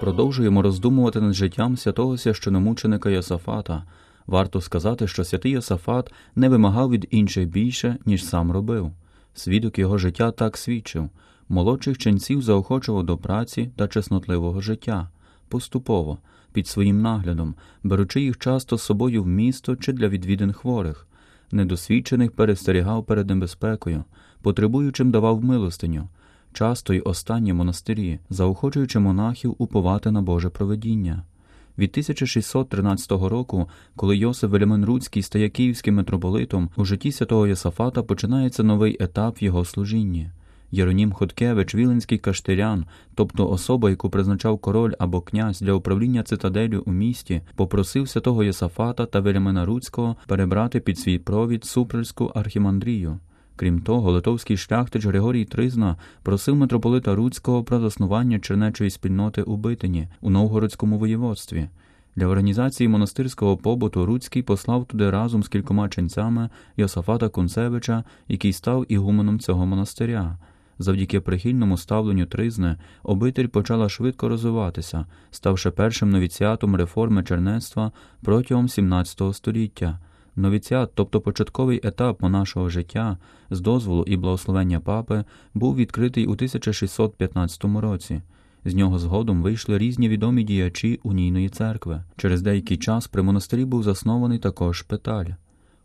Продовжуємо роздумувати над життям святого священомученика Йосафата. Варто сказати, що святий Йосафат не вимагав від інших більше, ніж сам робив. Свідок його життя так свідчив молодших ченців заохочував до праці та чеснотливого життя, поступово, під своїм наглядом, беручи їх часто з собою в місто чи для відвідин хворих, недосвідчених перестерігав перед небезпекою, потребуючим давав милостиню, часто й останні монастирі, заохочуючи монахів уповати на Боже проведіння. Від 1613 року, коли Йосиф Веліменруцький стає київським митрополитом, у житті святого Йосафата починається новий етап в його служінні. Єронім Хоткевич, Віленський каштирян, тобто особа, яку призначав король або князь для управління цитаделю у місті, попросив святого Єсафата та Велімена Руцького перебрати під свій провід Супрельську архімандрію. Крім того, литовський шляхтич Григорій Тризна просив митрополита Руцького про заснування чернечої спільноти у Битині у Новгородському воєводстві. Для організації монастирського побуту Руцький послав туди разом з кількома ченцями Йосафата Кунцевича, який став ігуменом цього монастиря. Завдяки прихильному ставленню тризни обитель почала швидко розвиватися, ставши першим новіціатом реформи чернецтва протягом XVII століття. Новіціат, тобто початковий етап монашого життя, з дозволу і благословення папи, був відкритий у 1615 році. З нього згодом вийшли різні відомі діячі унійної церкви. Через деякий час при монастирі був заснований також шпиталь.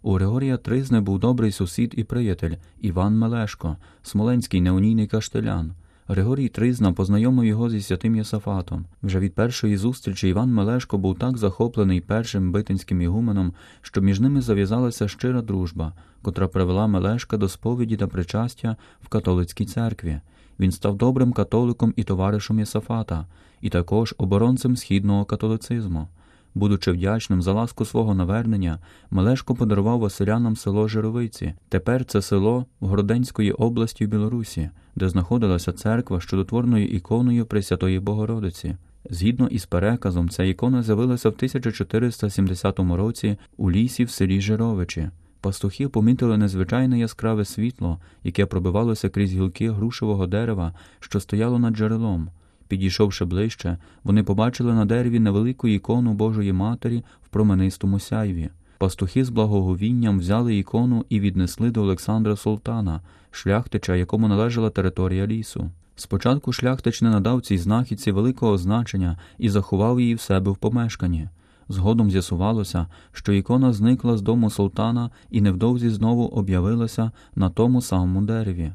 У Григорія Тризни був добрий сусід і приятель Іван Мелешко, смоленський неунійний каштелян. Григорій Тризна познайомив його зі святим Єсафатом. Вже від першої зустрічі Іван Мелешко був так захоплений першим битинським ігуменом, що між ними зав'язалася щира дружба, котра привела Мелешка до сповіді та причастя в католицькій церкві. Він став добрим католиком і товаришем Єсафата, і також оборонцем східного католицизму. Будучи вдячним за ласку свого навернення, Мелешко подарував Василянам село Жировиці. Тепер це село в Гроденської області в Білорусі, де знаходилася церква з чудотворною іконою Пресвятої Богородиці. Згідно із переказом, ця ікона з'явилася в 1470 році у лісі в селі Жировичі. Пастухи помітили незвичайне яскраве світло, яке пробивалося крізь гілки грушевого дерева, що стояло над джерелом. Підійшовши ближче, вони побачили на дереві невелику ікону Божої Матері в променистому сяйві. Пастухи з благоговінням взяли ікону і віднесли до Олександра Султана, шляхтича, якому належала територія лісу. Спочатку шляхтич не надав цій знахідці великого значення і заховав її в себе в помешканні. Згодом з'ясувалося, що ікона зникла з дому султана і невдовзі знову об'явилася на тому самому дереві.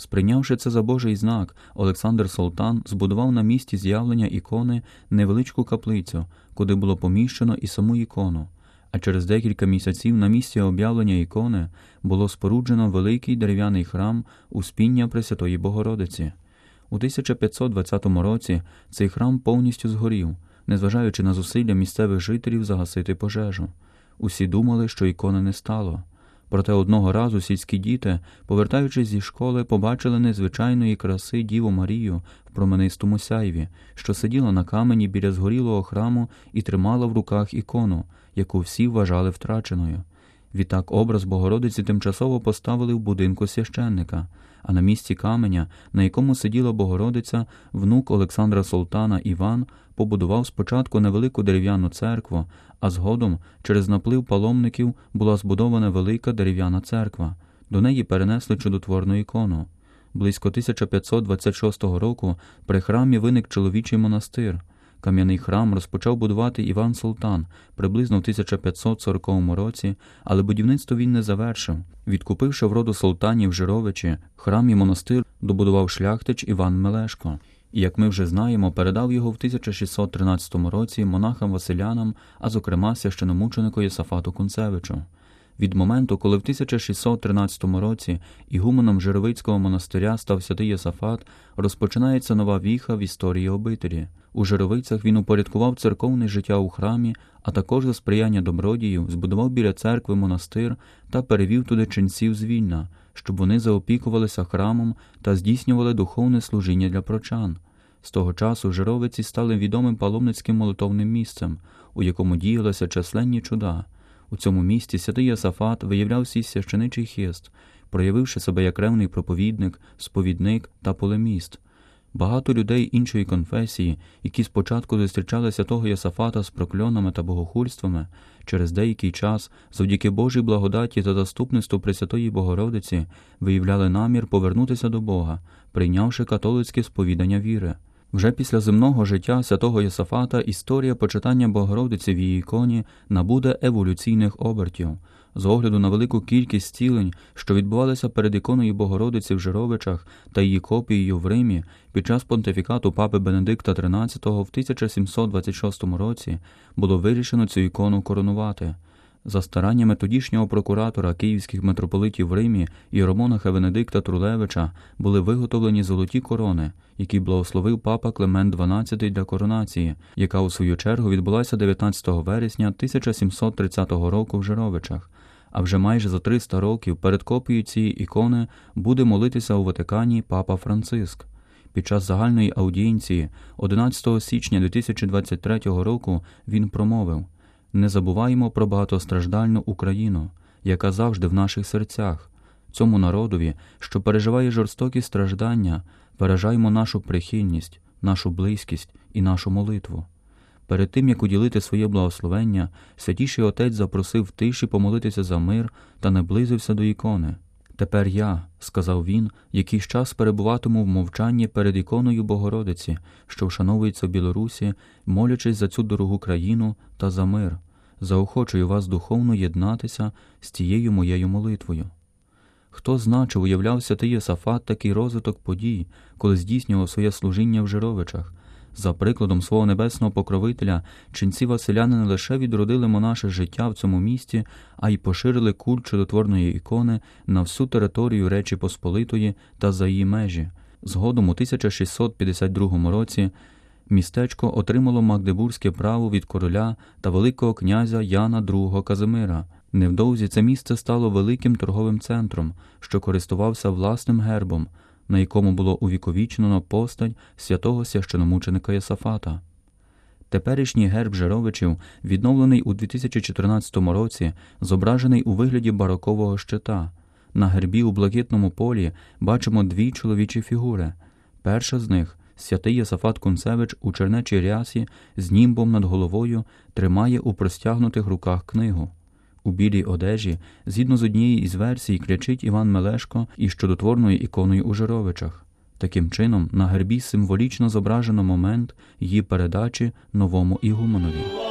Сприйнявши це за Божий знак, Олександр Султан збудував на місці з'явлення ікони невеличку каплицю, куди було поміщено і саму ікону. А через декілька місяців на місці об'явлення ікони було споруджено великий дерев'яний храм Успіння Пресвятої Богородиці. У 1520 році цей храм повністю згорів, незважаючи на зусилля місцевих жителів загасити пожежу. Усі думали, що ікони не стало. Проте одного разу сільські діти, повертаючись зі школи, побачили незвичайної краси Діву Марію в променистому сяйві, що сиділа на камені біля згорілого храму і тримала в руках ікону, яку всі вважали втраченою. Відтак образ Богородиці тимчасово поставили в будинку священника, а на місці каменя, на якому сиділа Богородиця, внук Олександра Султана Іван побудував спочатку невелику дерев'яну церкву, а згодом, через наплив паломників, була збудована велика дерев'яна церква. До неї перенесли чудотворну ікону. Близько 1526 року при храмі виник чоловічий монастир. Кам'яний храм розпочав будувати Іван Султан приблизно в 1540 році, але будівництво він не завершив. Відкупивши в роду султанів Жировичі, храм і монастир добудував шляхтич Іван Мелешко. І, як ми вже знаємо, передав його в 1613 році монахам Василянам, а зокрема священомученику Єсафату Кунцевичу. Від моменту, коли в 1613 році ігуменом Жировицького монастиря став святий Єсафат, розпочинається нова віха в історії обителі. У Жировицях він упорядкував церковне життя у храмі, а також за сприяння добродіїв збудував біля церкви монастир та перевів туди ченців з Вільна, щоб вони заопікувалися храмом та здійснювали духовне служіння для прочан. З того часу Жировиці стали відомим паломницьким молитовним місцем, у якому діялися численні чуда. У цьому місті святий Йосафат виявляв свій священичий хист, проявивши себе як ревний проповідник, сповідник та полеміст. Багато людей іншої конфесії, які спочатку зустрічали святого Йосафата з прокльонами та богохульствами, через деякий час, завдяки Божій благодаті та заступництву Пресвятої Богородиці, виявляли намір повернутися до Бога, прийнявши католицьке сповідання віри. Вже після земного життя святого Йосафата історія почитання Богородиці в її іконі набуде еволюційних обертів. З огляду на велику кількість зцілень, що відбувалися перед іконою Богородиці в Жировичах та її копією в Римі під час понтифікату папи Бенедикта XIII в 1726 році, було вирішено цю ікону коронувати. За стараннями тодішнього прокуратора київських митрополитів в Римі і Ромонаха Венедикта Трулевича були виготовлені золоті корони, які благословив папа Клемент XII для коронації, яка у свою чергу відбулася 19 вересня 1730 року в Жировичах. А вже майже за 300 років перед копією цієї ікони буде молитися у Ватикані папа Франциск. Під час загальної аудієнції 11 січня 2023 року він промовив не забуваємо про багатостраждальну Україну, яка завжди в наших серцях, цьому народові, що переживає жорстокі страждання, виражаємо нашу прихильність, нашу близькість і нашу молитву. Перед тим як уділити своє благословення, святіший отець запросив тиші помолитися за мир та наблизився до ікони. Тепер я, сказав він, якийсь час перебуватиму в мовчанні перед іконою Богородиці, що вшановується в Білорусі, молячись за цю дорогу країну та за мир, заохочую вас духовно єднатися з тією моєю молитвою. Хто зна, чи уявляв святий Єсафат такий розвиток подій, коли здійснював своє служіння в Жировичах, за прикладом свого небесного покровителя, ченці Василяни не лише відродили монаше життя в цьому місті, а й поширили культ чудотворної ікони на всю територію Речі Посполитої та за її межі. Згодом у 1652 році містечко отримало магдебурзьке право від короля та Великого князя Яна II Казимира. Невдовзі це місце стало великим торговим центром, що користувався власним гербом на якому було увіковічнено постать святого священомученика Йосафата. Теперішній герб Жировичів, відновлений у 2014 році, зображений у вигляді барокового щита. На гербі у блакитному полі бачимо дві чоловічі фігури. Перша з них святий Йосафат Кунцевич у чернечій рясі з німбом над головою тримає у простягнутих руках книгу. У білій одежі, згідно з однієї із версій, кричить Іван Мелешко із чудотворною іконою у Жировичах. Таким чином, на гербі символічно зображено момент її передачі новому ігуманові.